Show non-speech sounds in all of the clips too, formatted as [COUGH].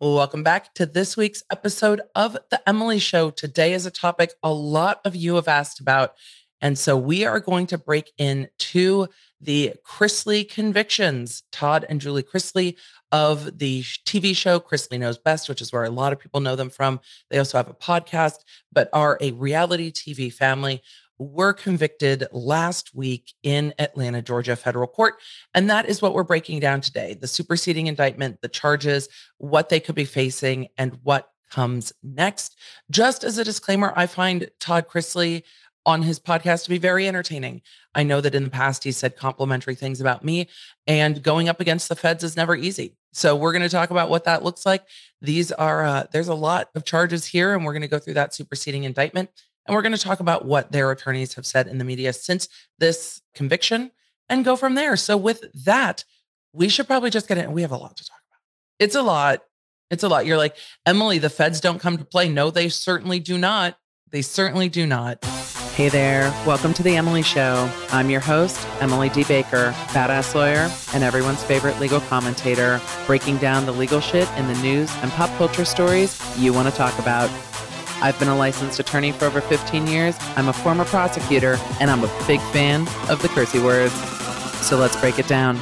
Welcome back to this week's episode of The Emily Show. Today is a topic a lot of you have asked about. And so we are going to break into the Chrisley convictions. Todd and Julie Chrisley of the TV show Chrisley Knows Best, which is where a lot of people know them from. They also have a podcast, but are a reality TV family were convicted last week in Atlanta, Georgia federal court. And that is what we're breaking down today the superseding indictment, the charges, what they could be facing, and what comes next. Just as a disclaimer, I find Todd Chrisley on his podcast to be very entertaining. I know that in the past he said complimentary things about me, and going up against the feds is never easy. So we're going to talk about what that looks like. These are uh, there's a lot of charges here, and we're going to go through that superseding indictment. And we're going to talk about what their attorneys have said in the media since this conviction and go from there. So, with that, we should probably just get it. We have a lot to talk about. It's a lot. It's a lot. You're like, Emily, the feds don't come to play. No, they certainly do not. They certainly do not. Hey there. Welcome to The Emily Show. I'm your host, Emily D. Baker, badass lawyer and everyone's favorite legal commentator, breaking down the legal shit in the news and pop culture stories you want to talk about. I've been a licensed attorney for over 15 years. I'm a former prosecutor, and I'm a big fan of the cursey words. So let's break it down.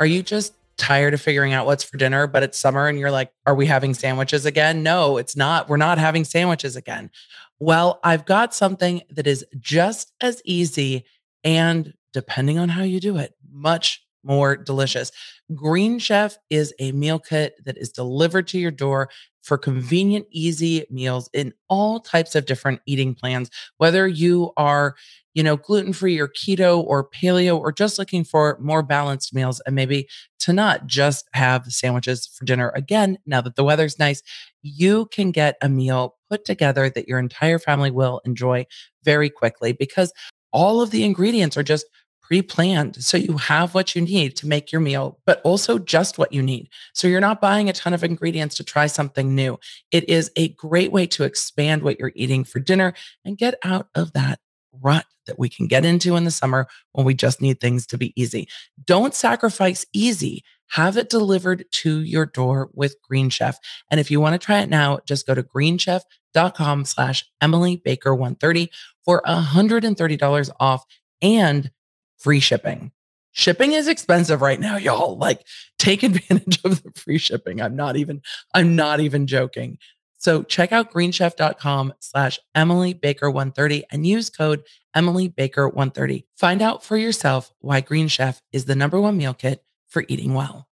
Are you just tired of figuring out what's for dinner, but it's summer and you're like, are we having sandwiches again? No, it's not. We're not having sandwiches again. Well, I've got something that is just as easy and depending on how you do it, much more delicious. Green Chef is a meal kit that is delivered to your door for convenient, easy meals in all types of different eating plans, whether you are, you know, gluten free or keto or paleo, or just looking for more balanced meals and maybe to not just have sandwiches for dinner. Again, now that the weather's nice, you can get a meal put together that your entire family will enjoy very quickly because all of the ingredients are just pre planned. So you have what you need to make your meal, but also just what you need. So you're not buying a ton of ingredients to try something new. It is a great way to expand what you're eating for dinner and get out of that rut that we can get into in the summer when we just need things to be easy. Don't sacrifice easy. Have it delivered to your door with Green Chef. And if you want to try it now, just go to greenchef.com slash Emily Baker 130 for $130 off and free shipping. Shipping is expensive right now, [LAUGHS] y'all. Like take advantage of the free shipping. I'm not even, I'm not even joking. So check out greenchef.com slash Emily Baker 130 and use code Emily Baker 130. Find out for yourself why Green Chef is the number one meal kit for eating well.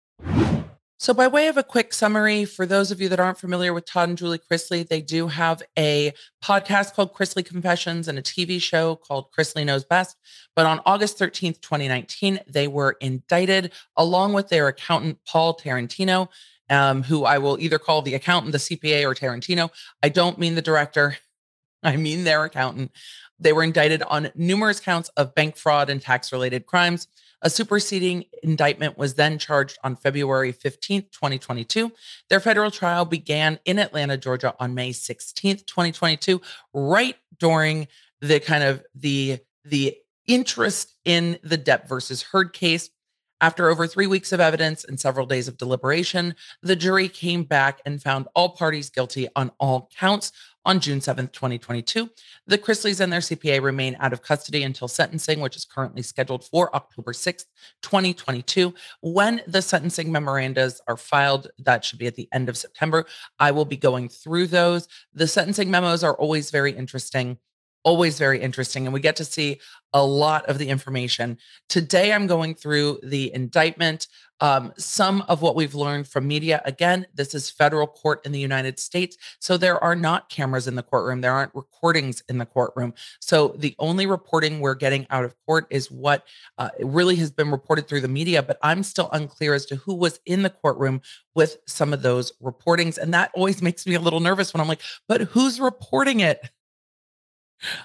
So, by way of a quick summary, for those of you that aren't familiar with Todd and Julie Chrisley, they do have a podcast called Chrisley Confessions and a TV show called Chrisley Knows Best. But on August 13th, 2019, they were indicted along with their accountant, Paul Tarantino, um, who I will either call the accountant, the CPA, or Tarantino. I don't mean the director, [LAUGHS] I mean their accountant. They were indicted on numerous counts of bank fraud and tax related crimes. A superseding indictment was then charged on February 15, 2022. Their federal trial began in Atlanta, Georgia on May 16, 2022, right during the kind of the the interest in the Depp versus Heard case. After over three weeks of evidence and several days of deliberation, the jury came back and found all parties guilty on all counts on June 7th, 2022. The Chrisleys and their CPA remain out of custody until sentencing, which is currently scheduled for October 6th, 2022. When the sentencing memorandas are filed, that should be at the end of September. I will be going through those. The sentencing memos are always very interesting always very interesting. And we get to see a lot of the information. Today, I'm going through the indictment, um, some of what we've learned from media. Again, this is federal court in the United States. So there are not cameras in the courtroom, there aren't recordings in the courtroom. So the only reporting we're getting out of court is what uh, really has been reported through the media. But I'm still unclear as to who was in the courtroom with some of those reportings. And that always [LAUGHS] makes me a little nervous when I'm like, but who's reporting it?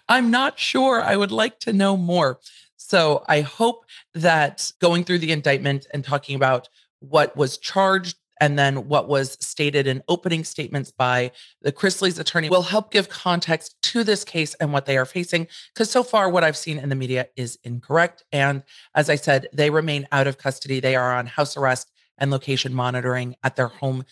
I'm not sure. I would like to know more. So I hope that going through the indictment and talking about what was charged and then what was stated in opening statements by the Chrisley's attorney will help give context to this case and what they are facing. Because so far, what I've seen in the media is incorrect. And as I said, they remain out of custody. They are on house arrest and location monitoring at their home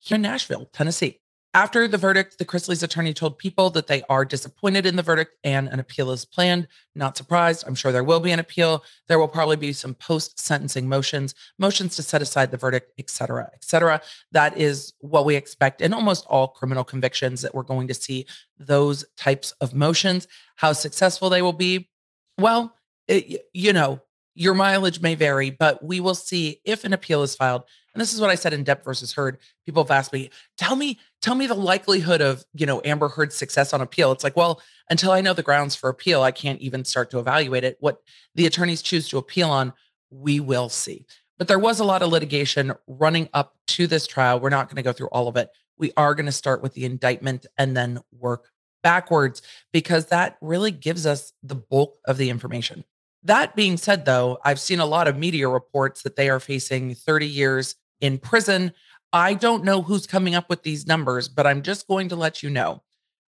here in Nashville, Tennessee. After the verdict, the Chrisley's attorney told people that they are disappointed in the verdict and an appeal is planned. Not surprised. I'm sure there will be an appeal. There will probably be some post sentencing motions, motions to set aside the verdict, et cetera, et cetera. That is what we expect in almost all criminal convictions that we're going to see those types of motions. How successful they will be, well, it, you know, your mileage may vary, but we will see if an appeal is filed. And this is what I said in Depp versus Heard. People have asked me, tell me, tell me the likelihood of, you know, Amber Heard's success on appeal. It's like, well, until I know the grounds for appeal, I can't even start to evaluate it. What the attorneys choose to appeal on, we will see. But there was a lot of litigation running up to this trial. We're not going to go through all of it. We are going to start with the indictment and then work backwards because that really gives us the bulk of the information. That being said, though, I've seen a lot of media reports that they are facing 30 years in prison. I don't know who's coming up with these numbers, but I'm just going to let you know.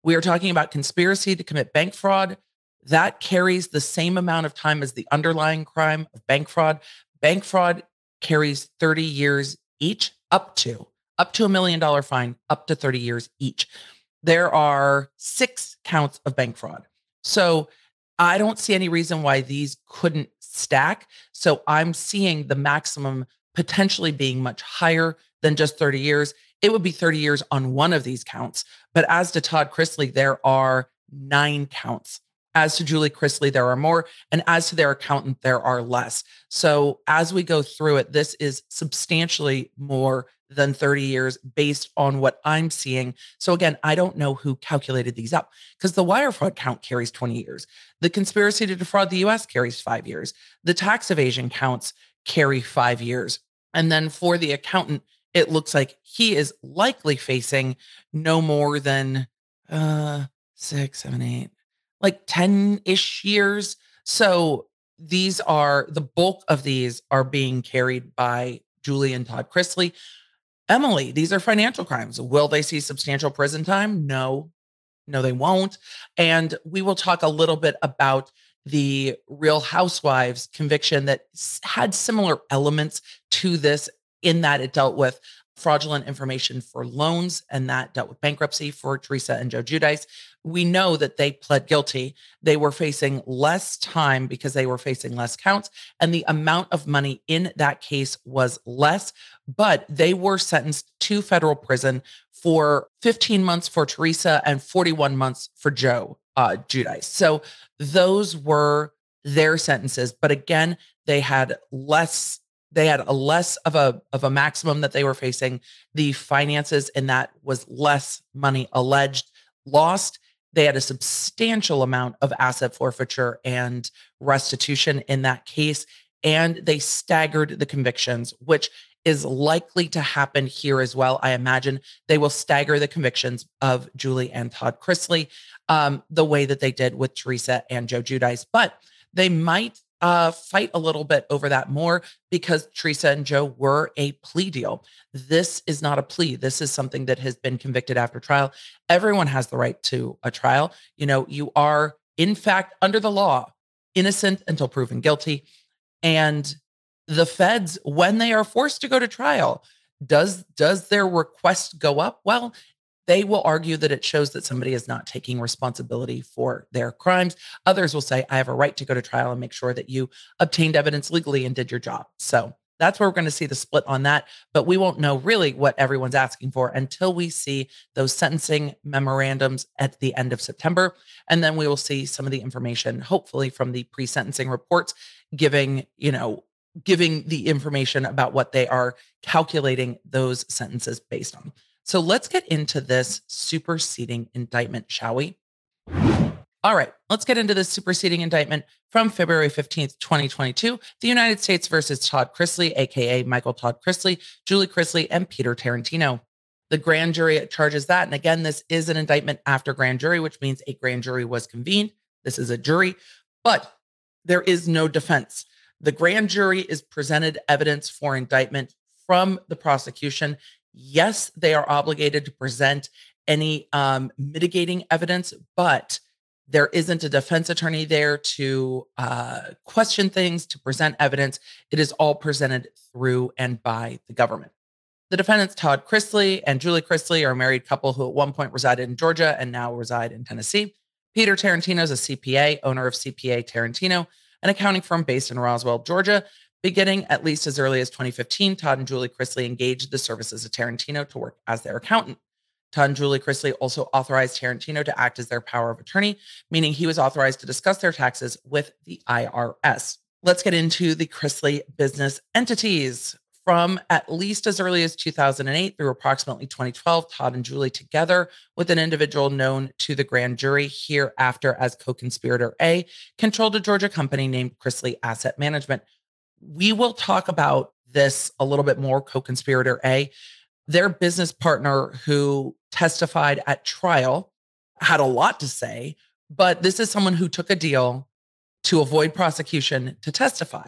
We are talking about conspiracy to commit bank fraud. That carries the same amount of time as the underlying crime of bank fraud. Bank fraud carries 30 years each, up to up to a million dollar fine, up to 30 years each. There are six counts of bank fraud. So I don't see any reason why these couldn't stack. So I'm seeing the maximum potentially being much higher than just 30 years. It would be 30 years on one of these counts. But as to Todd Chrisley, there are nine counts. As to Julie Chrisley, there are more. And as to their accountant, there are less. So as we go through it, this is substantially more than 30 years based on what I'm seeing. So again, I don't know who calculated these up because the wire fraud count carries 20 years. The conspiracy to defraud the US carries 5 years. The tax evasion counts carry 5 years. And then for the accountant, it looks like he is likely facing no more than uh six, seven, eight, like 10-ish years. So these are the bulk of these are being carried by Julie and Todd Chrisley. Emily, these are financial crimes. Will they see substantial prison time? No, no, they won't. And we will talk a little bit about the Real Housewives conviction that had similar elements to this in that it dealt with fraudulent information for loans and that dealt with bankruptcy for Teresa and Joe Giudice. we know that they pled guilty. They were facing less time because they were facing less counts, and the amount of money in that case was less, but they were sentenced to federal prison for 15 months for Teresa and 41 months for Joe uh. So those were their sentences. But again, they had less they had a less of a of a maximum that they were facing the finances and that was less money alleged lost they had a substantial amount of asset forfeiture and restitution in that case. And they staggered the convictions, which is likely to happen here as well. I imagine they will stagger the convictions of Julie and Todd Chrisley um, the way that they did with Teresa and Joe Giudice, But they might uh, fight a little bit over that more because Teresa and Joe were a plea deal. This is not a plea. This is something that has been convicted after trial. Everyone has the right to a trial. You know, you are, in fact, under the law, innocent until proven guilty. And the feds, when they are forced to go to trial, does does their request go up? Well, they will argue that it shows that somebody is not taking responsibility for their crimes. Others will say, I have a right to go to trial and make sure that you obtained evidence legally and did your job. So that's where we're going to see the split on that. But we won't know really what everyone's asking for until we see those sentencing memorandums at the end of September. And then we will see some of the information, hopefully from the pre sentencing reports, giving, you know, giving the information about what they are calculating those sentences based on. So let's get into this superseding indictment, shall we? All right, let's get into this superseding indictment from February 15th, 2022. The United States versus Todd Chrisley, AKA Michael Todd Chrisley, Julie Chrisley, and Peter Tarantino. The grand jury charges that. And again, this is an indictment after grand jury, which means a grand jury was convened. This is a jury, but there is no defense. The grand jury is presented evidence for indictment from the prosecution. Yes, they are obligated to present any um, mitigating evidence, but there isn't a defense attorney there to uh, question things, to present evidence. It is all presented through and by the government. The defendants, Todd Chrisley and Julie Chrisley, are a married couple who at one point resided in Georgia and now reside in Tennessee. Peter Tarantino is a CPA, owner of CPA Tarantino, an accounting firm based in Roswell, Georgia. Beginning at least as early as 2015, Todd and Julie Chrisley engaged the services of Tarantino to work as their accountant. Todd and Julie Chrisley also authorized Tarantino to act as their power of attorney, meaning he was authorized to discuss their taxes with the IRS. Let's get into the Chrisley business entities. From at least as early as 2008 through approximately 2012, Todd and Julie, together with an individual known to the grand jury hereafter as co conspirator A, controlled a Georgia company named Chrisley Asset Management. We will talk about this a little bit more, co conspirator A. Their business partner, who testified at trial, had a lot to say, but this is someone who took a deal to avoid prosecution to testify.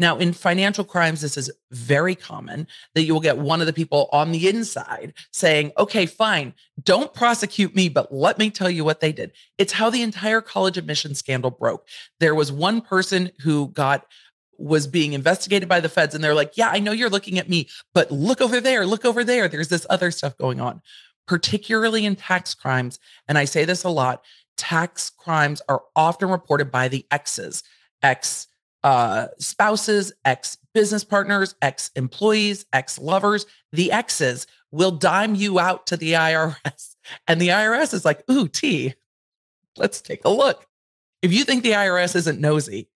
Now, in financial crimes, this is very common that you will get one of the people on the inside saying, okay, fine, don't prosecute me, but let me tell you what they did. It's how the entire college admission scandal broke. There was one person who got was being investigated by the feds and they're like, "Yeah, I know you're looking at me, but look over there, look over there. There's this other stuff going on." Particularly in tax crimes, and I say this a lot, tax crimes are often reported by the exes, ex uh, spouses, ex business partners, ex employees, ex lovers. The exes will dime you out to the IRS. [LAUGHS] And the IRS is like, ooh, T, let's take a look. If you think the IRS isn't nosy,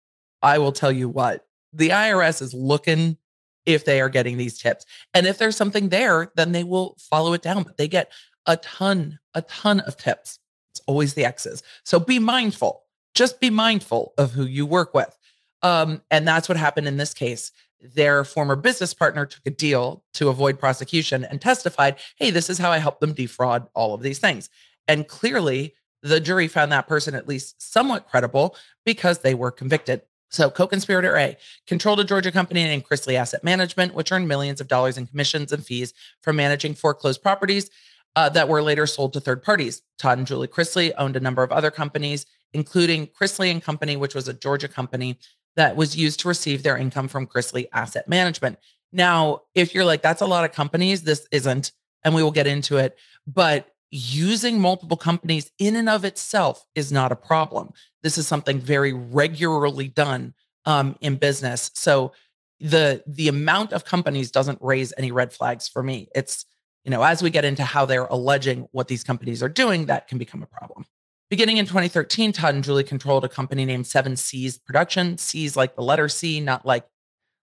I will tell you what, the IRS is looking if they are getting these tips. And if there's something there, then they will follow it down. But they get a ton, a ton of tips. It's always the exes. So be mindful. Just be mindful of who you work with. Um, and that's what happened in this case. Their former business partner took a deal to avoid prosecution and testified, hey, this is how I helped them defraud all of these things. And clearly, the jury found that person at least somewhat credible because they were convicted. So, co conspirator A controlled a Georgia company named Chrisley Asset Management, which earned millions of dollars in commissions and fees from managing foreclosed properties uh, that were later sold to third parties. Todd and Julie Chrisley owned a number of other companies, including Chrisley and Company, which was a Georgia company that was used to receive their income from Chrisley Asset Management. Now, if you're like, that's a lot of companies, this isn't, and we will get into it, but using multiple companies in and of itself is not a problem. This is something very regularly done um, in business. So the the amount of companies doesn't raise any red flags for me. It's you know as we get into how they're alleging what these companies are doing, that can become a problem. Beginning in 2013, Todd and Julie controlled a company named Seven Seas Production. Seas like the letter C, not like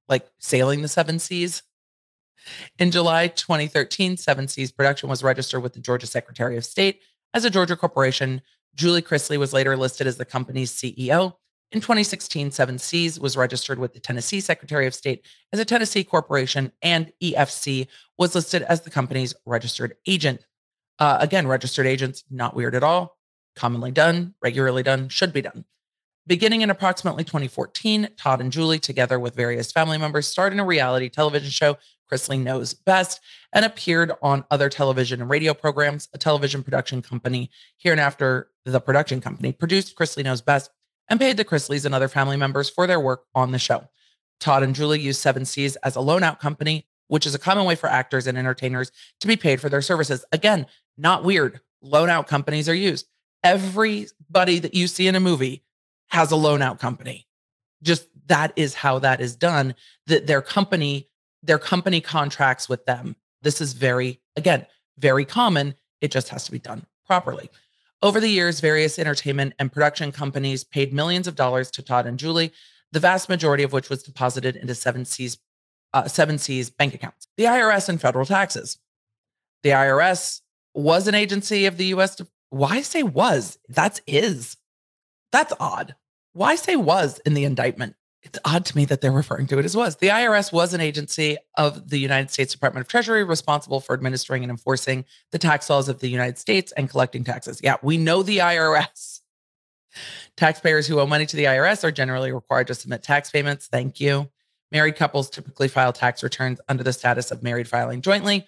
like sailing the seven seas. In July 2013, Seven Seas Production was registered with the Georgia Secretary of State as a Georgia corporation. Julie Chrisley was later listed as the company's CEO. In 2016, Seven Seas was registered with the Tennessee Secretary of State as a Tennessee corporation, and EFC was listed as the company's registered agent. Uh, again, registered agents, not weird at all commonly done, regularly done, should be done. Beginning in approximately 2014, Todd and Julie, together with various family members, starred in a reality television show, Chrisley Knows Best, and appeared on other television and radio programs. A television production company, here and after the production company, produced Chrisley Knows Best and paid the Chrisleys and other family members for their work on the show. Todd and Julie used Seven Seas as a loan out company, which is a common way for actors and entertainers to be paid for their services. Again, not weird. Loan out companies are used everybody that you see in a movie has a loan out company. Just that is how that is done. That their company, their company contracts with them. This is very, again, very common. It just has to be done properly. Over the years, various entertainment and production companies paid millions of dollars to Todd and Julie, the vast majority of which was deposited into Seven Seas, uh, Seven Seas bank accounts. The IRS and federal taxes. The IRS was an agency of the U.S. Why say was? That's is. That's odd. Why say was in the indictment? It's odd to me that they're referring to it as was. The IRS was an agency of the United States Department of Treasury responsible for administering and enforcing the tax laws of the United States and collecting taxes. Yeah, we know the IRS. Taxpayers who owe money to the IRS are generally required to submit tax payments. Thank you. Married couples typically file tax returns under the status of married filing jointly,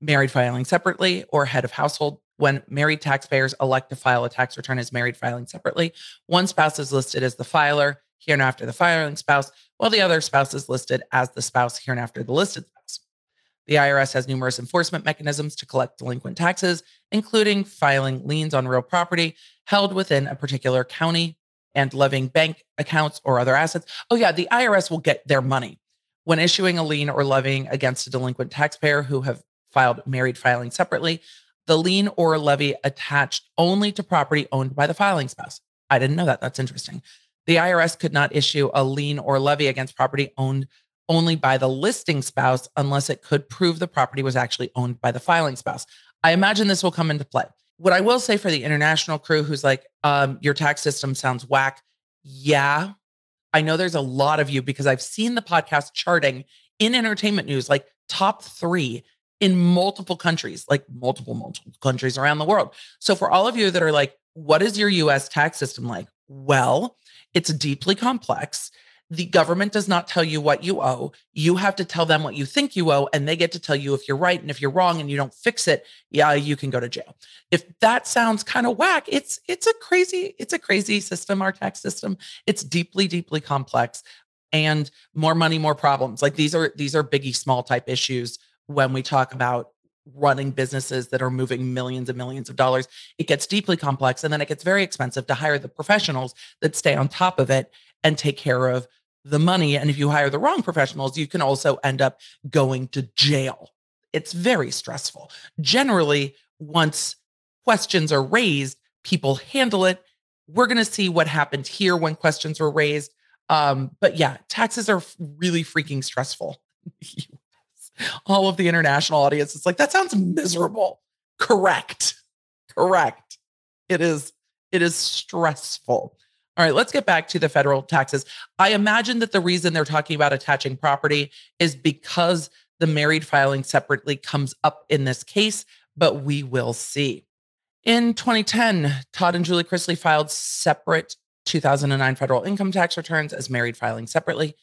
married filing separately, or head of household. When married taxpayers elect to file a tax return as married filing separately, one spouse is listed as the filer, hereinafter the filing spouse, while the other spouse is listed as the spouse, hereinafter the listed spouse. The IRS has numerous enforcement mechanisms to collect delinquent taxes, including filing liens on real property held within a particular county and levying bank accounts or other assets. Oh, yeah, the IRS will get their money when issuing a lien or levying against a delinquent taxpayer who have filed married filing separately. The lien or levy attached only to property owned by the filing spouse. I didn't know that. That's interesting. The IRS could not issue a lien or levy against property owned only by the listing spouse unless it could prove the property was actually owned by the filing spouse. I imagine this will come into play. What I will say for the international crew who's like, um, your tax system sounds whack. Yeah, I know there's a lot of you because I've seen the podcast charting in entertainment news, like top three in multiple countries, like multiple, multiple countries around the world. So for all of you that are like, what is your US tax system like? Well, it's deeply complex the government does not tell you what you owe. You have to tell them what you think you owe, and they get to tell you if you're right. And if you're wrong and you don't fix it, yeah, you can go to jail. If that sounds kind of whack, it's it's a crazy, it's a crazy system, our tax system. It's deeply, deeply complex and more money, more problems. Like these are these are biggie small type issues when we talk about running businesses that are moving millions and millions of dollars. It gets deeply complex and then it gets very expensive to hire the professionals that stay on top of it and take care of the money. And if you hire the wrong professionals, you can also end up going to jail. It's very stressful. Generally, once questions are raised, people handle it. We're going to see what happened here when questions were raised. Um, but yeah, taxes are really freaking stressful. [LAUGHS] All of the international audience is like, that sounds miserable. Correct. Correct. It is, it is stressful. All right, let's get back to the federal taxes. I imagine that the reason they're talking about attaching property is because the married filing separately comes up in this case, but we will see. In 2010, Todd and Julie Chrisley filed separate 2009 federal income tax returns as married filing separately.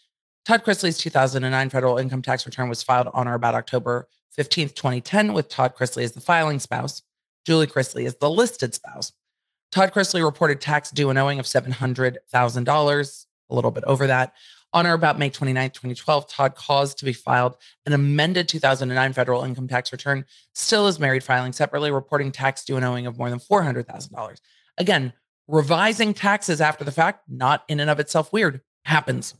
Todd Chrisley's 2009 federal income tax return was filed on or about October 15, 2010, with Todd Chrisley as the filing spouse. Julie Chrisley as the listed spouse. Todd Chrisley reported tax due and owing of $700,000, a little bit over that. On or about May 29, 2012, Todd caused to be filed an amended 2009 federal income tax return, still as married filing separately, reporting tax due and owing of more than $400,000. Again, revising taxes after the fact, not in and of itself weird, happens.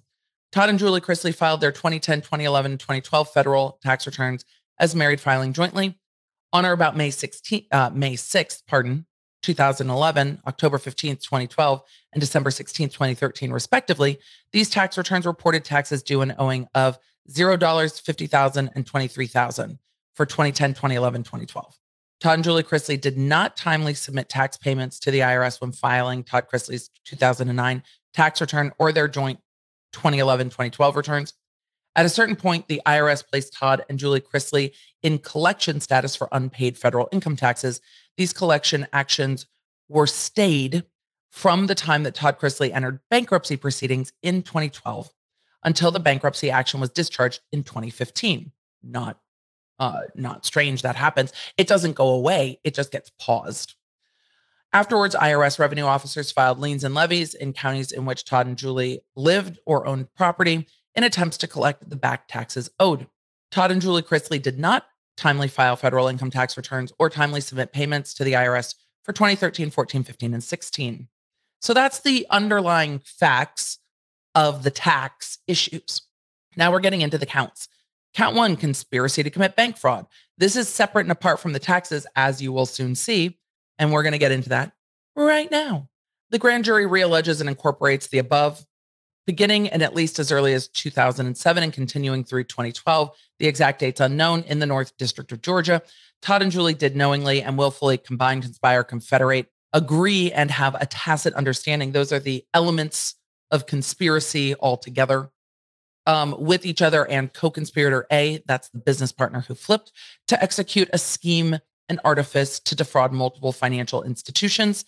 Todd and Julie Chrisley filed their 2010, 2011, 2012 federal tax returns as married filing jointly. On or about May 16, uh, May 6th, pardon, 2011, October 15th, 2012, and December 16th, 2013, respectively, these tax returns reported taxes due and owing of $0, $50,000, and $23,000 for 2010, 2011, 2012. Todd and Julie Chrisley did not timely submit tax payments to the IRS when filing Todd Chrisley's 2009 tax return or their joint 2011 2012 returns. At a certain point, the IRS placed Todd and Julie Chrisley in collection status for unpaid federal income taxes these collection actions were stayed from the time that Todd Chrisley entered bankruptcy proceedings in 2012 until the bankruptcy action was discharged in 2015. Not uh, not strange that happens. It doesn't go away, it just gets paused. Afterwards, IRS revenue officers filed liens and levies in counties in which Todd and Julie lived or owned property in attempts to collect the back taxes owed. Todd and Julie Chrisley did not timely file federal income tax returns, or timely submit payments to the IRS for 2013, 14, 15, and 16. So that's the underlying facts of the tax issues. Now we're getting into the counts. Count one conspiracy to commit bank fraud. This is separate and apart from the taxes, as you will soon see. And we're going to get into that right now. The grand jury realleges and incorporates the above beginning and at least as early as 2007 and continuing through 2012. The exact dates unknown in the North District of Georgia. Todd and Julie did knowingly and willfully combine, conspire, confederate, agree, and have a tacit understanding. Those are the elements of conspiracy altogether. Um, with each other and co conspirator A, that's the business partner who flipped, to execute a scheme and artifice to defraud multiple financial institutions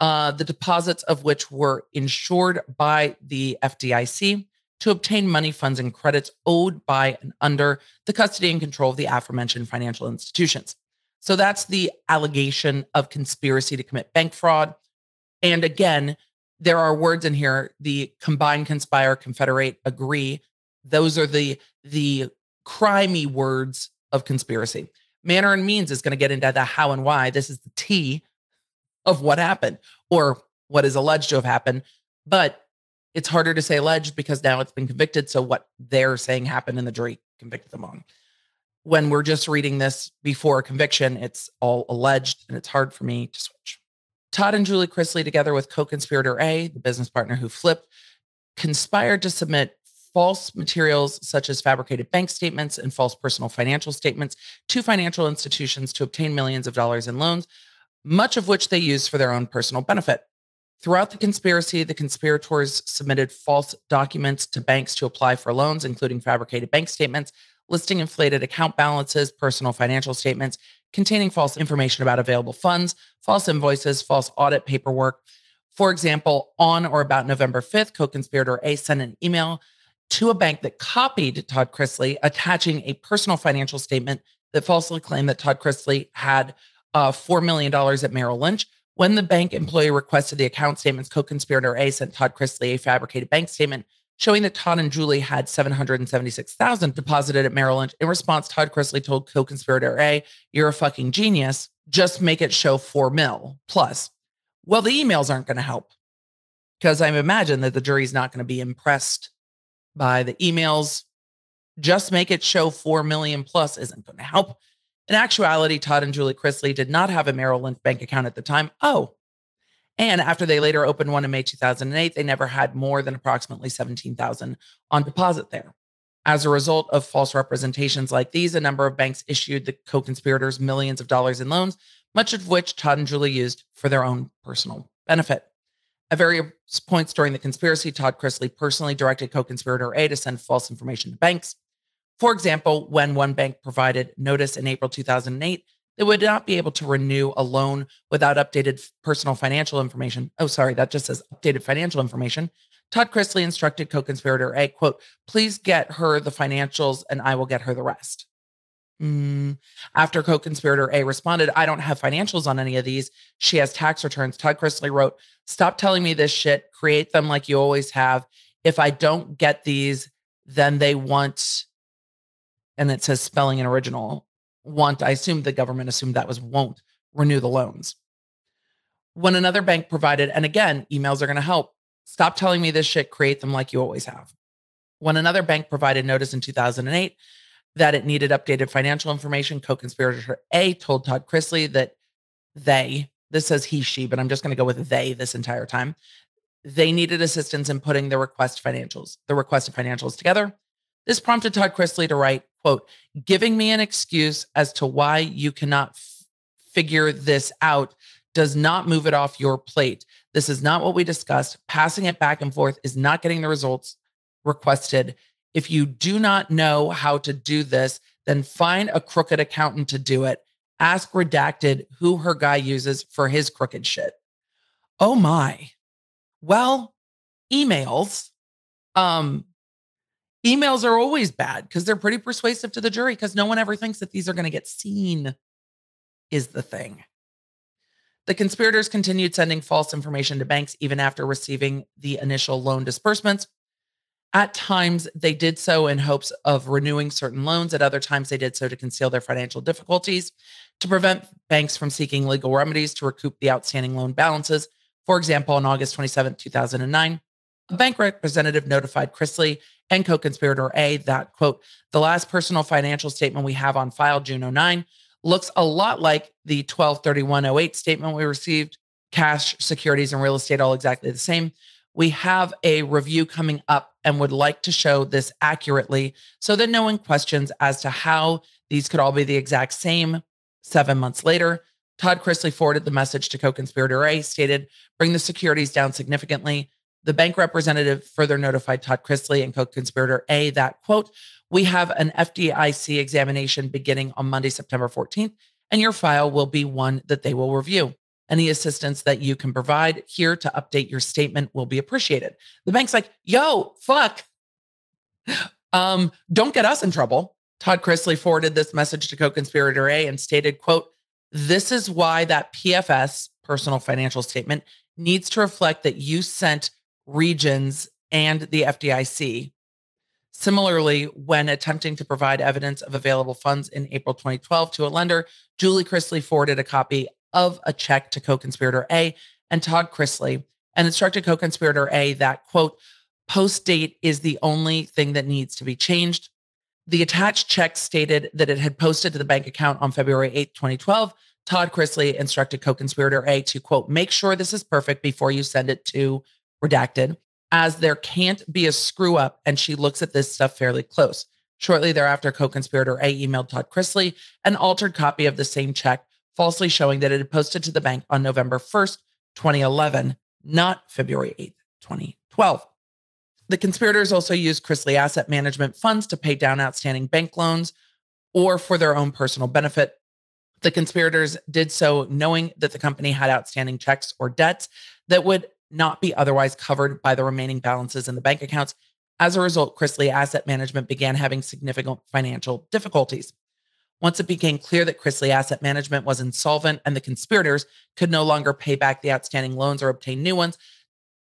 uh, the deposits of which were insured by the FDIC. to obtain money, funds, and credits owed by and under the custody and control of the aforementioned financial institutions. So that's the allegation of conspiracy to commit bank fraud. And again, there are words in here the combine, conspire, confederate, agree. Those are the the crimey words of conspiracy. Manner and means is going to get into the how and why. This is the T of what happened or what is alleged to have happened. But it's harder to say alleged because now it's been convicted. So what they're saying happened and the jury convicted them on. When we're just reading this before conviction, it's all alleged and it's hard for me to switch. Todd and Julie Chrisley, together with co conspirator A, the business partner who flipped, conspired to submit false materials such as fabricated bank statements and false personal financial statements to financial institutions to obtain millions of dollars in loans, much of which they used for their own personal benefit. Throughout the conspiracy, the conspirators submitted false documents to banks to apply for loans, including fabricated bank statements, listing inflated account balances, personal financial statements containing false information about available funds, false invoices, false audit paperwork. For example, on or about November 5th, co conspirator A sent an email to a bank that copied Todd Chrisley, attaching a personal financial statement that falsely claimed that Todd Chrisley had uh, $4 million at Merrill Lynch. When the bank employee requested the account statements, co conspirator A sent Todd Chrisley a fabricated bank statement showing that Todd and Julie had 776,000 deposited at Merrill Lynch. In response, Todd Chrisley told co-conspirator A, "You're a fucking genius. Just make it show 4 mil plus." Well, the emails aren't going to help because I imagine that the jury's not going to be impressed by the emails. Just make it show 4 million plus isn't going to help. In actuality, Todd and Julie Chrisley did not have a Merrill Lynch bank account at the time. Oh, and after they later opened one in May 2008, they never had more than approximately 17,000 on deposit there. As a result of false representations like these, a number of banks issued the co-conspirators millions of dollars in loans, much of which Todd and Julie used for their own personal benefit. At various points during the conspiracy, Todd Chrisley personally directed co-conspirator A to send false information to banks. For example, when one bank provided notice in April 2008 they would not be able to renew a loan without updated personal financial information. Oh, sorry, that just says updated financial information. Todd Chrisley instructed co-conspirator A, quote, please get her the financials and I will get her the rest. Mm. After co-conspirator A responded, I don't have financials on any of these. She has tax returns. Todd Chrisley wrote, stop telling me this shit. Create them like you always have. If I don't get these, then they want, and it says spelling and original, want, I assume the government assumed that was won't renew the loans. When another bank provided, and again, emails are going to help. Stop telling me this shit, create them like you always have. When another bank provided notice in 2008 that it needed updated financial information, co conspirator A told Todd Chrisley that they, this says he, she, but I'm just going to go with they this entire time. They needed assistance in putting the request financials, the requested financials together. This prompted Todd Chrisley to write, quote, giving me an excuse as to why you cannot f- figure this out does not move it off your plate. This is not what we discussed. Passing it back and forth is not getting the results requested. If you do not know how to do this, then find a crooked accountant to do it. Ask Redacted who her guy uses for his crooked shit. Oh my. Well, emails. Um, emails are always bad because they're pretty persuasive to the jury because no one ever thinks that these are going to get seen, is the thing. The conspirators continued sending false information to banks even after receiving the initial loan disbursements. At times, they did so in hopes of renewing certain loans. At other times, they did so to conceal their financial difficulties, to prevent banks from seeking legal remedies to recoup the outstanding loan balances. For example, on August 27, 2009, a bank representative notified Chrisley and co-conspirator A that quote, the last personal financial statement we have on file, June 09, looks a lot like the 123108 statement we received. Cash, securities, and real estate all exactly the same. We have a review coming up and would like to show this accurately so that no one questions as to how these could all be the exact same. Seven months later, Todd Chrisley forwarded the message to co conspirator A, stated, bring the securities down significantly. The bank representative further notified Todd Chrisley and co-conspirator A that, quote, we have an FDIC examination beginning on Monday, September 14th, and your file will be one that they will review. Any assistance that you can provide here to update your statement will be appreciated. The bank's like, yo, fuck. Um, don't get us in trouble. Todd Chrisley forwarded this message to co-conspirator A and stated, quote, this is why that PFS, personal financial statement, needs to reflect that you sent regions and the FDIC. Similarly, when attempting to provide evidence of available funds in April 2012 to a lender, Julie Chrisley forwarded a copy of a check to co-conspirator A and Todd Chrisley and instructed co-conspirator A that, quote, post date is the only thing that needs to be changed. The attached check stated that it had posted to the bank account on February 8, 2012. Todd Chrisley instructed co conspirator A to, quote, make sure this is perfect before you send it to redacted, as there can't be a screw up. And she looks at this stuff fairly close. Shortly thereafter, co conspirator A emailed Todd Chrisley an altered copy of the same check, falsely showing that it had posted to the bank on November 1st, 2011, not February 8th, 2012. The conspirators also used Chrisley Asset Management funds to pay down outstanding bank loans or for their own personal benefit. The conspirators did so knowing that the company had outstanding checks or debts that would not be otherwise covered by the remaining balances in the bank accounts. As a result, Chrisley Asset Management began having significant financial difficulties. Once it became clear that Chrisley Asset Management was insolvent and the conspirators could no longer pay back the outstanding loans or obtain new ones,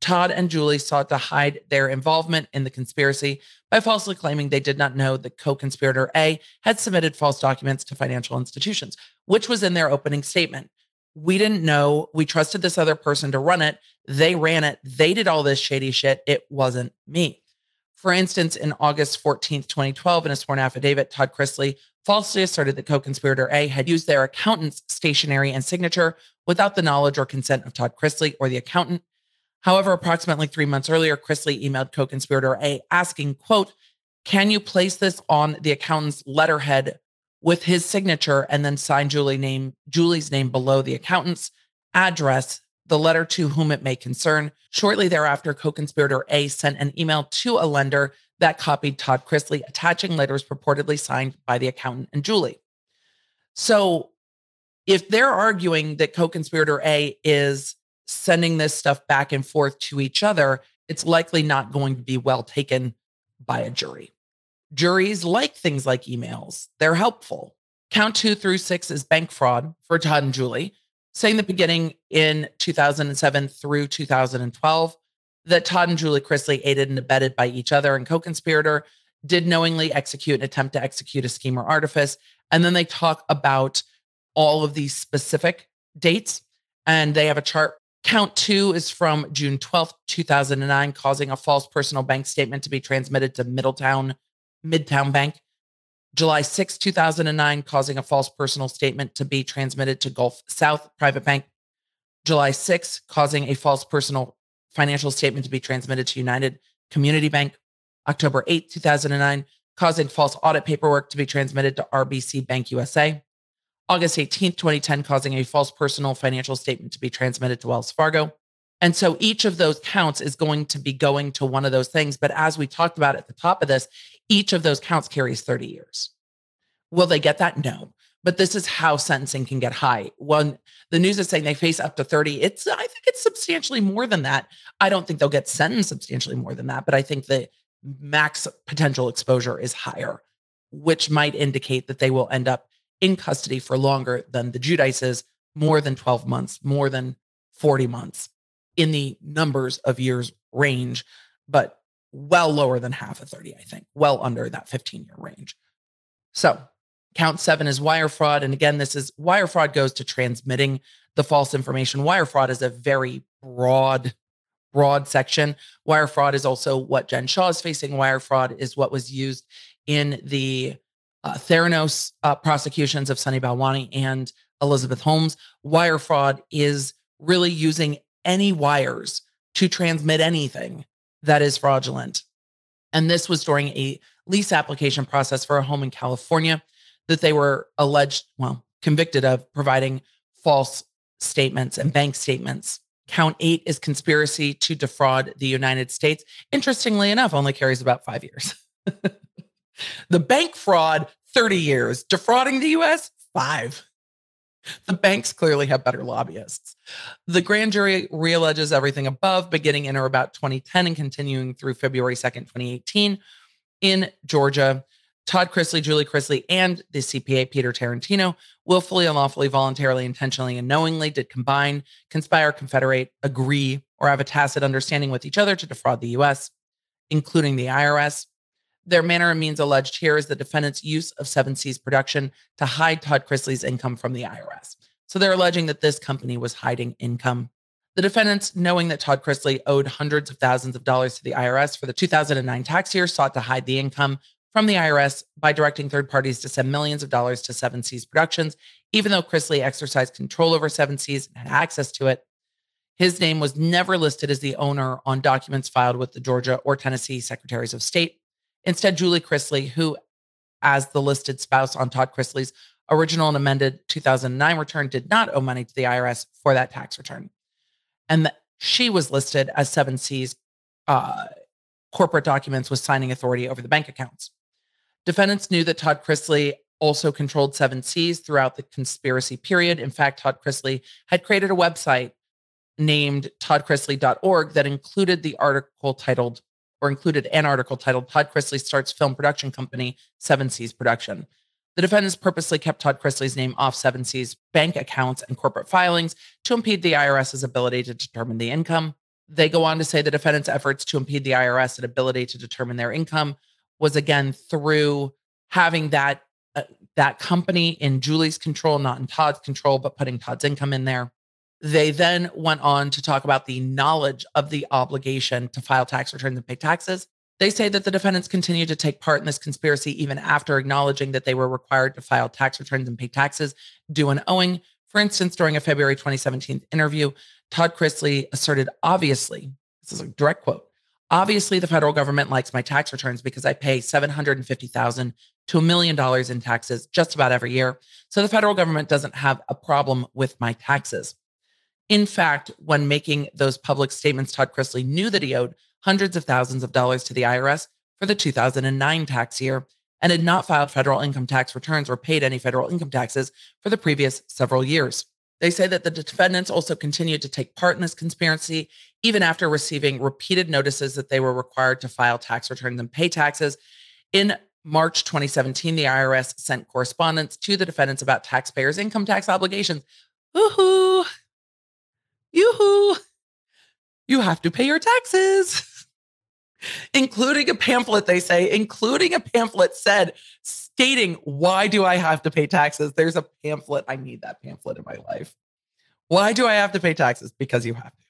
Todd and Julie sought to hide their involvement in the conspiracy by falsely claiming they did not know that co conspirator A had submitted false documents to financial institutions, which was in their opening statement. We didn't know. We trusted this other person to run it. They ran it. They did all this shady shit. It wasn't me. For instance, in August 14th, 2012, in a sworn affidavit, Todd Chrisley falsely asserted that co conspirator A had used their accountant's stationery and signature without the knowledge or consent of Todd Chrisley or the accountant However, approximately three months earlier, Chrisley emailed co-conspirator A asking, quote, can you place this on the accountant's letterhead with his signature and then sign Julie name, Julie's name below the accountant's address, the letter to whom it may concern. Shortly thereafter, co-conspirator A sent an email to a lender that copied Todd Chrisley, attaching letters purportedly signed by the accountant and Julie. So if they're arguing that co-conspirator A is sending this stuff back and forth to each other, it's likely not going to be well taken by a jury. Juries like things like emails, they're helpful. Count two through six is bank fraud for Todd and Julie, saying the beginning in 2007 through 2012, that Todd and Julie Chrisley aided and abetted by each other and co conspirator did knowingly execute and attempt to execute a scheme or artifice. And then they talk about all of these specific dates. And they have a chart Count two is from June 12th, 2009, causing a false personal bank statement to be transmitted to Middletown, Midtown Bank. July 6, 2009, causing a false personal statement to be transmitted to Gulf South Private Bank. July 6, causing a false personal financial statement to be transmitted to United Community Bank. October 8, 2009, causing false audit paperwork to be transmitted to RBC Bank USA. August 18, 2010, causing a false personal financial statement to be transmitted to Wells Fargo. And so each of those counts is going to be going to one of those things. But as we talked about at the top of this, each of those counts carries 30 years. Will they get that? No. But this is how sentencing can get high. When the news is saying they face up to 30, it's I think substantially more than that. I don't think they'll get sentenced substantially more than that, but I think the max potential exposure is higher, which might indicate that they will end up in custody for longer than the Giudices, more than 12 months, more than 40 months in the numbers of years range, but well lower than half of 30, I think, well under that 15 year range. So, count seven is wire fraud. And again, this is wire fraud goes to transmitting the false information. Wire fraud is a very broad, broad section. Wire fraud is also what Jen Shah is facing. Wire fraud is what was used in the uh, Theranos uh, prosecutions of Sunny Balwani and Elizabeth Holmes. Wire fraud is really using any wires to transmit anything that is fraudulent. And this was during a lease application process for a home in California that they were alleged, well, convicted of providing false statements and bank statements. Count eight is conspiracy to defraud the United States. Interestingly enough, only carries about five years. [LAUGHS] The bank fraud, 30 years. Defrauding the US, five. The banks clearly have better lobbyists. The grand jury realleges everything above, beginning in or about 2010 and continuing through February 2nd, 2018. in Georgia. Todd Chrisley, Julie Chrisley, and the CPA Peter Tarantino willfully, unlawfully, voluntarily, intentionally, and knowingly did combine, conspire, confederate, agree, or have a tacit understanding with each other to defraud the US, including the IRS. Their manner and means alleged here is the defendant's use of Seven Seas production to hide Todd Chrisley's income from the IRS. So they're alleging that this company was hiding income. The defendants, knowing that Todd Chrisley owed hundreds of thousands of dollars to the IRS for the 2009 tax year, sought to hide the income from the IRS by directing third parties to send millions of dollars to Seven Seas Productions, even though Chrisley exercised control over Seven Seas and had access to it. His name was never listed as the owner on documents filed with the Georgia or Tennessee Secretaries of State. Instead, Julie Chrisley, who, as the listed spouse on Todd Chrisley's original and amended 2009 return, did not owe money to the IRS for that tax return. And the, she was listed as Seven Seas uh, corporate documents with signing authority over the bank accounts. Defendants knew that Todd Chrisley also controlled Seven Seas throughout the conspiracy period. In fact, Todd Chrisley had created a website named toddchrisley.org that included the article titled or included an article titled Todd Chrisley starts film production company Seven Seas Production. The defendants purposely kept Todd Chrisley's name off Seven Seas bank accounts and corporate filings to impede the IRS's ability to determine the income. They go on to say the defendants' efforts to impede the IRS ability to determine their income was again through having that uh, that company in Julie's control, not in Todd's control, but putting Todd's income in there. They then went on to talk about the knowledge of the obligation to file tax returns and pay taxes. They say that the defendants continued to take part in this conspiracy even after acknowledging that they were required to file tax returns and pay taxes due and owing. For instance, during a February 2017 interview, Todd Chrisley asserted, obviously, this is a direct quote, obviously the federal government likes my tax returns because I pay 750,000 to a million dollars in taxes just about every year. So the federal government doesn't have a problem with my taxes. In fact, when making those public statements, Todd Chrisley knew that he owed hundreds of thousands of dollars to the IRS for the 2009 tax year and had not filed federal income tax returns or paid any federal income taxes for the previous several years. They say that the defendants also continued to take part in this conspiracy, even after receiving repeated notices that they were required to file tax returns and pay taxes. In March 2017, the IRS sent correspondence to the defendants about taxpayers' income tax obligations. Woohoo! Yoo-hoo! You have to pay your taxes. [LAUGHS] including a pamphlet, they say, including a pamphlet said, stating, Why do I have to pay taxes? There's a pamphlet. I need that pamphlet in my life. Why do I have to pay taxes? Because you have to.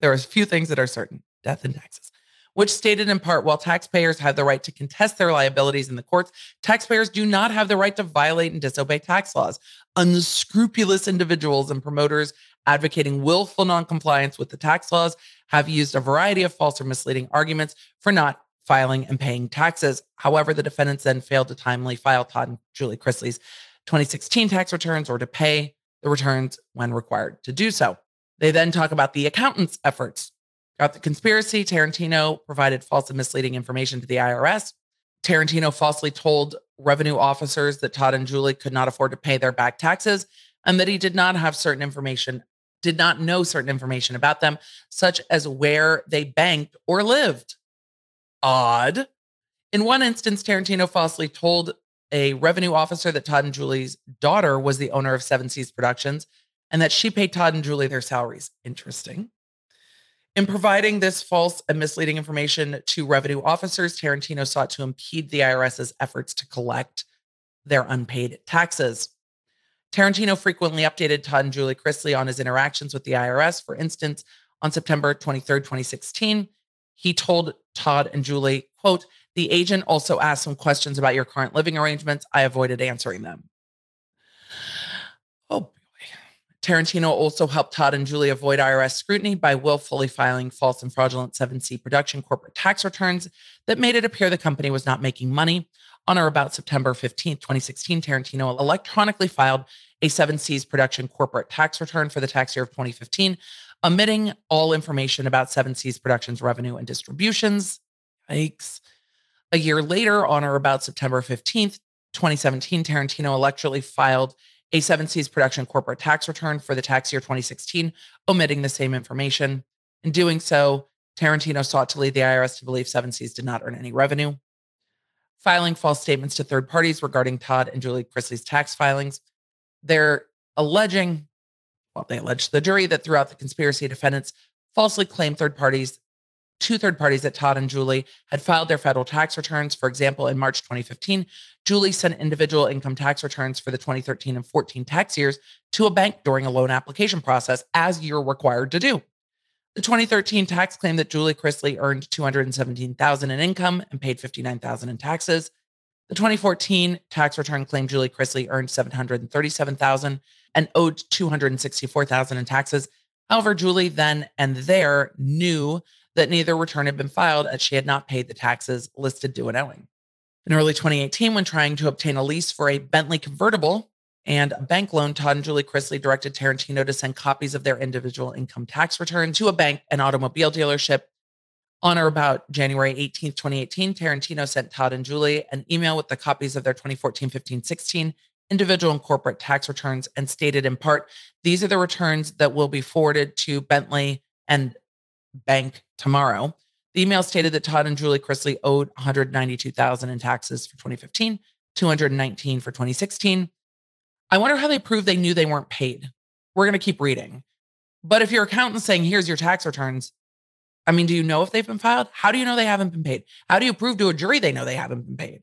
There are a few things that are certain death and taxes, which stated in part while taxpayers have the right to contest their liabilities in the courts, taxpayers do not have the right to violate and disobey tax laws. Unscrupulous individuals and promoters advocating willful noncompliance with the tax laws have used a variety of false or misleading arguments for not filing and paying taxes. However, the defendants then failed to timely file Todd and Julie Chrisley's 2016 tax returns or to pay the returns when required to do so. They then talk about the accountant's efforts. Throughout the conspiracy, Tarantino provided false and misleading information to the IRS. Tarantino falsely told revenue officers that Todd and Julie could not afford to pay their back taxes and that he did not have certain information did not know certain information about them, such as where they banked or lived. Odd. In one instance, Tarantino falsely told a revenue officer that Todd and Julie's daughter was the owner of Seven Seas Productions and that she paid Todd and Julie their salaries. Interesting. In providing this false and misleading information to revenue officers, Tarantino sought to impede the IRS's efforts to collect their unpaid taxes. Tarantino frequently updated Todd and Julie Chrisley on his interactions with the IRS. For instance, on September 23rd, 2016, he told Todd and Julie, quote, the agent also asked some questions about your current living arrangements. I avoided answering them. Oh boy. Tarantino also helped Todd and Julie avoid IRS scrutiny by willfully filing false and fraudulent Seven Seas production corporate tax returns that made it appear the company was not making money on or about September 15, 2016, Tarantino electronically filed a Seven Seas production corporate tax return for the tax year of 2015, omitting all information about Seven Seas Productions revenue and distributions. Yikes. A year later, on or about September 15th, 2017, Tarantino electronically filed a Seven Seas production corporate tax return for the tax year 2016, omitting the same information. In doing so, Tarantino sought to lead the IRS to believe Seven Seas did not earn any revenue. Filing false statements to third parties regarding Todd and Julie Chrisley's tax filings. They're alleging, well, they allege to the jury that throughout the conspiracy, defendants falsely claimed third parties two third parties that Todd and Julie had filed their federal tax returns. For example, in March 2015, Julie sent individual income tax returns for the 2013 and 14 tax years to a bank during a loan application process, as you're required to do. The 2013 tax claim that Julie Chrisley earned 217,000 in income and paid 59,000 in taxes. The 2014 tax return claimed Julie Chrisley earned 737,000 and owed 264,000 in taxes. However, Julie then and there knew that neither return had been filed as she had not paid the taxes listed due and owing. In early 2018, when trying to obtain a lease for a Bentley convertible and bank loan, Todd and Julie Chrisley directed Tarantino to send copies of their individual income tax return to a bank and automobile dealership. On or about January 18th, 2018, Tarantino sent Todd and Julie an email with the copies of their 2014, 15, 16 individual and corporate tax returns and stated in part, these are the returns that will be forwarded to Bentley and bank tomorrow. The email stated that Todd and Julie Chrisley owed 192,000 in taxes for 2015, 219 for 2016. I wonder how they proved they knew they weren't paid. We're going to keep reading. But if your accountant's saying, here's your tax returns, I mean, do you know if they've been filed? How do you know they haven't been paid? How do you prove to a jury they know they haven't been paid?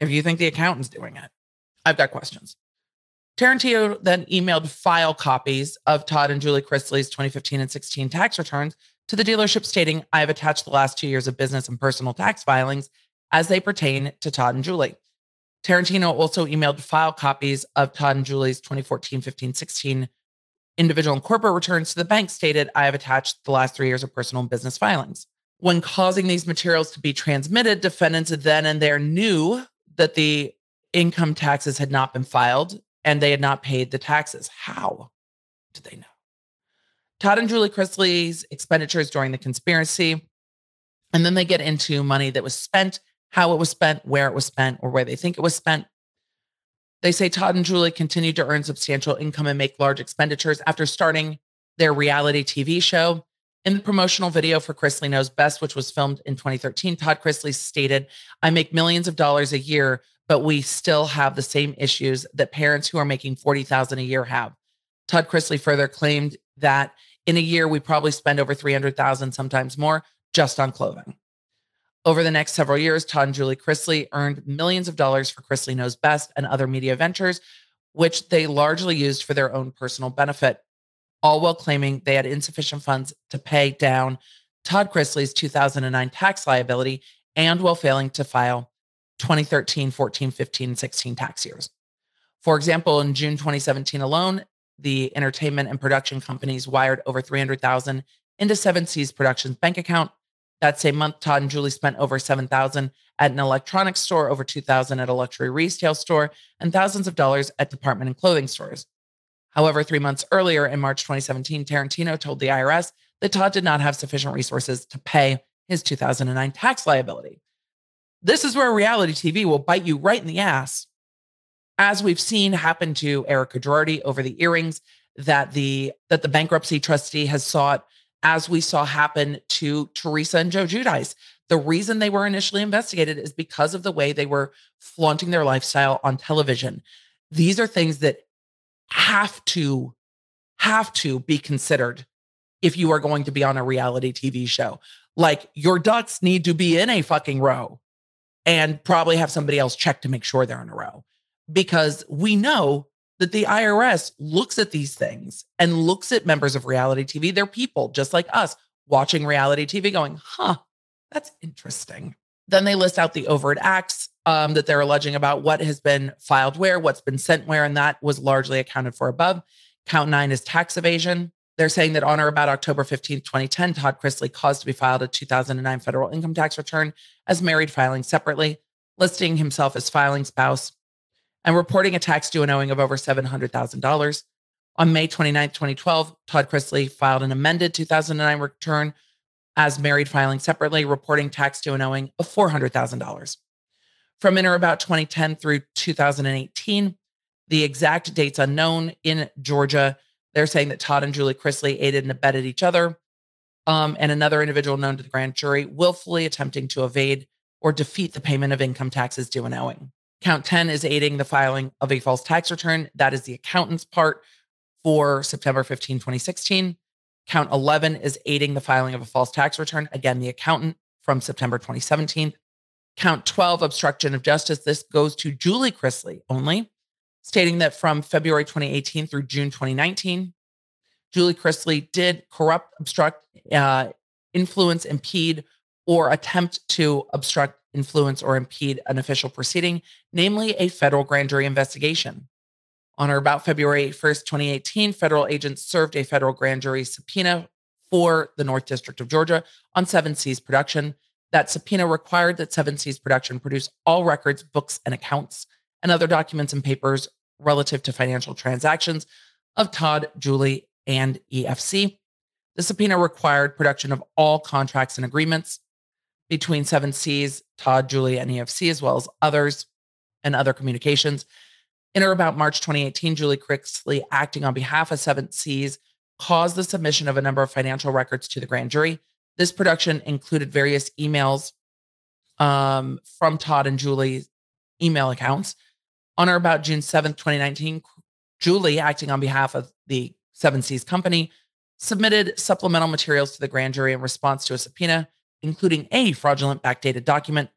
If you think the accountant's doing it, I've got questions. Tarantino then emailed file copies of Todd and Julie Chrisley's 2015 and 16 tax returns to the dealership stating, I have attached the last two years of business and personal tax filings as they pertain to Todd and Julie. Tarantino also emailed file copies of Todd and Julie's 2014, 15, 16 individual and corporate returns to the bank stated, I have attached the last three years of personal and business filings. When causing these materials to be transmitted, defendants then and there knew that the income taxes had not been filed and they had not paid the taxes. How did they know? Todd and Julie Chrisley's expenditures during the conspiracy. And then they get into money that was spent, how it was spent, where it was spent, or where they think it was spent. They say Todd and Julie continued to earn substantial income and make large expenditures after starting their reality TV show. In the promotional video for Chrisley Knows Best, which was filmed in 2013, Todd Chrisley stated, I make millions of dollars a year, but we still have the same issues that parents who are making 40,000 a year have. Todd Chrisley further claimed that in a year, we probably spend over 300,000, sometimes more, just on clothing. Over the next several years, Todd and Julie Chrisley earned millions of dollars for Chrisley Knows Best and other media ventures, which they largely used for their own personal benefit, all while claiming they had insufficient funds to pay down Todd Chrisley's 2009 tax liability and while failing to file 2013, 14, 15, and 16 tax years. For example, in June 2017 alone, the entertainment and production companies wired over 300,000 into Seven Seas Productions bank account. That same month, Todd and Julie spent over 7,000 at an electronics store, over 2,000 at a luxury retail store, and thousands of dollars at department and clothing stores. However, three months earlier, in March 2017, Tarantino told the IRS that Todd did not have sufficient resources to pay his 2009 tax liability. This is where reality TV will bite you right in the ass as we've seen happen to Erika Girardi over the earrings that the that the bankruptcy trustee has sought, as we saw happen to Teresa and Joe Giudice. The reason they were initially investigated is because of the way they were flaunting their lifestyle on television. These are things that have to have to be considered if you are going to be on a reality TV show. Like your ducks need to be in a fucking row and probably have somebody else check to make sure they're in a row because we know that the IRS looks at these things and looks at members of reality TV. They're people just like us watching reality TV going, huh, that's interesting. Then they list out the overt acts um, that they're alleging about what has been filed where, what's been sent where, and that was largely accounted for above. Count nine is tax evasion. They're saying that on or about October 15, 2010, Todd Chrisley caused to be filed a 2009 federal income tax return as married filing separately, listing himself as filing spouse and reporting a tax due and owing of over $700,000. On May 29, 2012, Todd Chrisley filed an amended 2009 return as married filing separately, reporting tax due and owing of $400,000. From in or about 2010 through 2018, the exact dates unknown in Georgia, they're saying that Todd and Julie Chrisley aided and abetted each other um, and another individual known to the grand jury willfully attempting to evade or defeat the payment of income taxes due and owing. Count 10 is aiding the filing of a false tax return. That is the accountant's part for September 15, 2016. Count 11 is aiding the filing of a false tax return. Again, the accountant from September 2017. Count 12, obstruction of justice. This goes to Julie Chrisley only, stating that from February 2018 through June 2019, Julie Chrisley did corrupt, obstruct, uh, influence, impede, or attempt to obstruct, influence, or impede an official proceeding, namely a federal grand jury investigation. On or about February 1st, 2018, federal agents served a federal grand jury subpoena for the North District of Georgia on Seven Seas production. That subpoena required that Seven Seas production produce all records, books, and accounts and other documents and papers relative to financial transactions of Todd, Julie, and EFC. The subpoena required production of all contracts and agreements between Seven Seas, Todd, Julie, and EFC, as well as others and other communications. In or about March 2018, Julie Chrisley, acting on behalf of Seven Seas, caused the submission of a number of financial records to the grand jury. This production included various emails um, from Todd and Julie's email accounts. On or about June 7th, 2019, Julie, acting on behalf of the Seven Seas Company, submitted supplemental materials to the grand jury in response to a subpoena, including a fraudulent backdated document.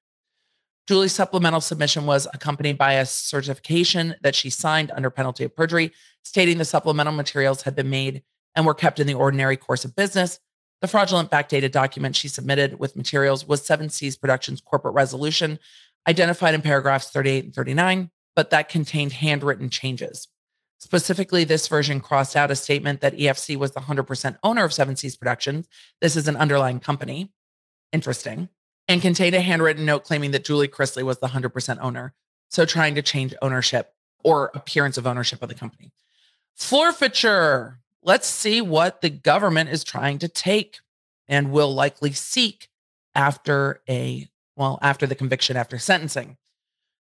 Julie's supplemental submission was accompanied by a certification that she signed under penalty of perjury, stating the supplemental materials had been made and were kept in the ordinary course of business. The fraudulent backdated document she submitted with materials was Seven Seas Productions corporate resolution, identified in paragraphs 38 and 39, but that contained handwritten changes. Specifically, this version crossed out a statement that EFC was the 100% owner of Seven Seas Productions. This is an underlying company. Interesting. And contained a handwritten note claiming that Julie Chrisley was the 100% owner. So trying to change ownership or appearance of ownership of the company. Forfeiture. Let's see what the government is trying to take and will likely seek after a, well, after the conviction, after sentencing.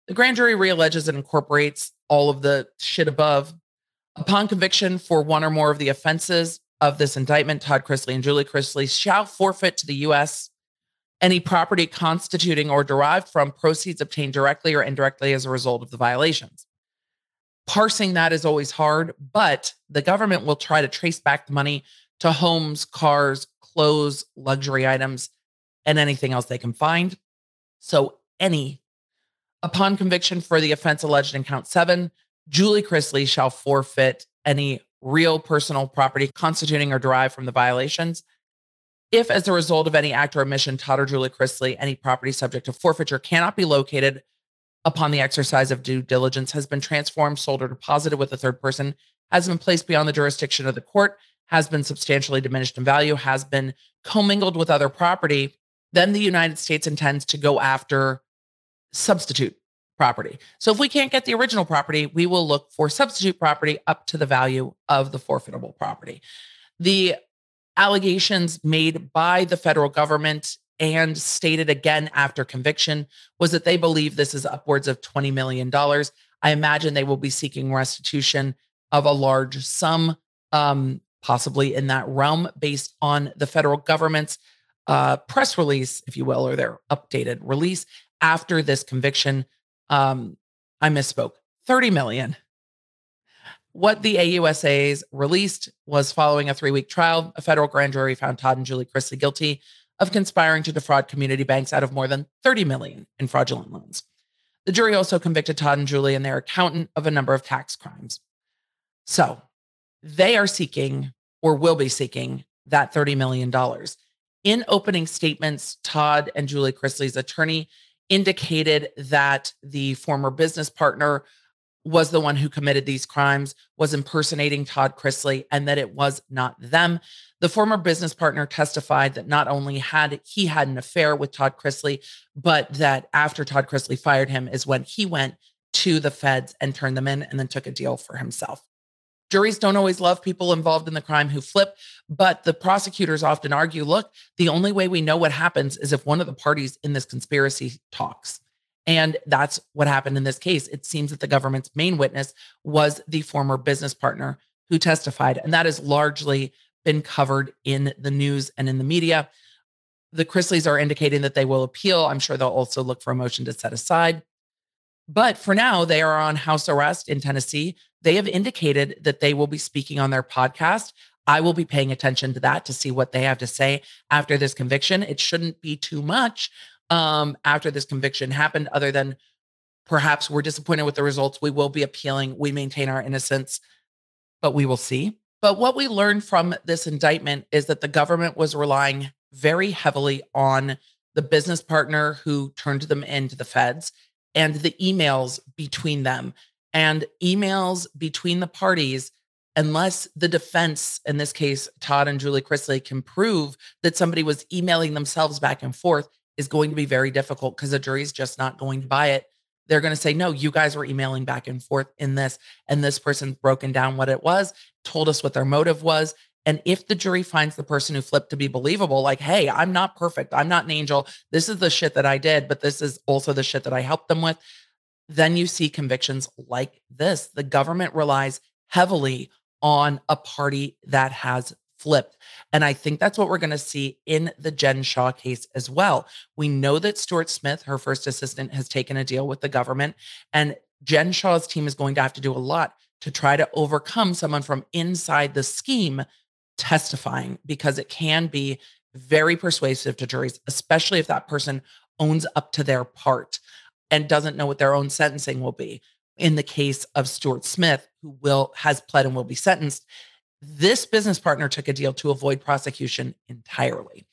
The grand jury realleges and incorporates all of the shit above Upon conviction for one or more of the offenses of this indictment, Todd Chrisley and Julie Chrisley shall forfeit to the U.S. any property constituting or derived from proceeds obtained directly or indirectly as a result of the violations. Parsing that is always hard, but the government will try to trace back the money to homes, cars, clothes, luxury items, and anything else they can find. So, any. Upon conviction for the offense alleged in count seven, Julie Chrisley shall forfeit any real personal property constituting or derived from the violations. If, as a result of any act or omission, Todd or Julie Chrisley, any property subject to forfeiture cannot be located upon the exercise of due diligence, has been transformed, sold, or deposited with a third person, has been placed beyond the jurisdiction of the court, has been substantially diminished in value, has been commingled with other property, then the United States intends to go after substitute property. So if we can't get the original property, we will look for substitute property up to the value of the forfeitable property. The allegations made by the federal government and stated again after conviction was that they believe this is upwards of $20 million. I imagine they will be seeking restitution of a large sum, um, possibly in that realm, based on the federal government's uh, press release, if you will, or their updated release after this conviction um, I misspoke. 30 million. What the AUSAs released was following a three week trial, a federal grand jury found Todd and Julie Chrisley guilty of conspiring to defraud community banks out of more than 30 million in fraudulent loans. The jury also convicted Todd and Julie and their accountant of a number of tax crimes. So they are seeking or will be seeking that $30 million. In opening statements, Todd and Julie Chrisley's attorney indicated that the former business partner was the one who committed these crimes, was impersonating Todd Chrisley, and that it was not them. The former business partner testified that not only had he had an affair with Todd Chrisley, but that after Todd Chrisley fired him is when he went to the feds and turned them in and then took a deal for himself. Juries don't always love people involved in the crime who flip, but the prosecutors often argue look, the only way we know what happens is if one of the parties in this conspiracy talks. And that's what happened in this case. It seems that the government's main witness was the former business partner who testified. And that has largely been covered in the news and in the media. The Chrisleys are indicating that they will appeal. I'm sure they'll also look for a motion to set aside. But for now, they are on house arrest in Tennessee. They have indicated that they will be speaking on their podcast. I will be paying attention to that to see what they have to say after this conviction. It shouldn't be too much um, after this conviction happened, other than perhaps we're disappointed with the results. We will be appealing. We maintain our innocence, but we will see. But what we learned from this indictment is that the government was relying very heavily on the business partner who turned them into the feds and the emails between them and emails between the parties unless the defense in this case todd and julie chrisley can prove that somebody was emailing themselves back and forth is going to be very difficult because the jury's just not going to buy it. They're going to say no you guys were emailing back and forth in this and this person's broken down what it was told us what their motive was. And if the jury finds the person who flipped to be believable, like, hey, I'm not perfect, I'm not an angel, this is the shit that I did, but this is also the shit that I helped them with, then you see convictions like this. The government relies heavily on a party that has flipped. And I think that's what we're going to see in the Jen Shah case as well. We know that Stuart Smith, her first assistant, has taken a deal with the government, and Jen Shah's team is going to have to do a lot to try to overcome someone from inside the scheme testifying because it can be very persuasive to juries, especially if that person owns up to their part and doesn't know what their own sentencing will be. In the case of Stuart Smith, who will has pled and will be sentenced, this business partner took a deal to avoid prosecution entirely,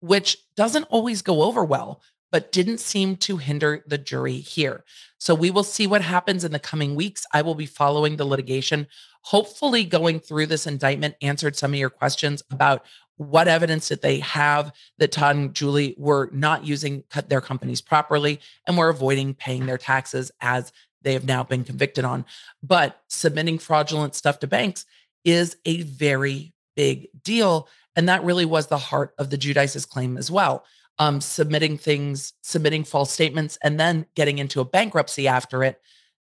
which doesn't always go over well, but didn't seem to hinder the jury here. So we will see what happens in the coming weeks. I will be following the litigation. Hopefully, going through this indictment answered some of your questions about what evidence did they have that Todd and Julie were not using their companies properly and were avoiding paying their taxes as they have now been convicted on. But submitting fraudulent stuff to banks is a very big deal. And that really was the heart of the Giudice's claim as well um, submitting things, submitting false statements, and then getting into a bankruptcy after it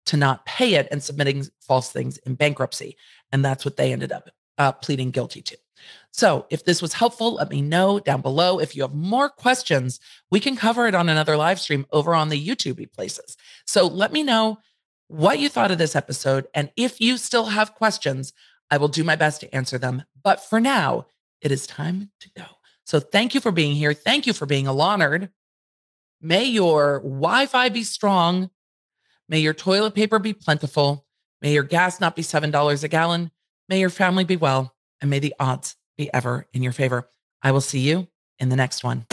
to not pay it and submitting false things in bankruptcy. And that's what they ended up uh, pleading guilty to. So, if this was helpful, let me know down below. If you have more questions, we can cover it on another live stream over on the YouTube places. So, let me know what you thought of this episode. And if you still have questions, I will do my best to answer them. But for now, it is time to go. So thank you for being here. Thank you for being a nerd. May your Wi Fi be strong. May your toilet paper be plentiful. May your gas not be $7 a gallon. May your family be well. And may the odds be ever in your favor. I will see you in the next one.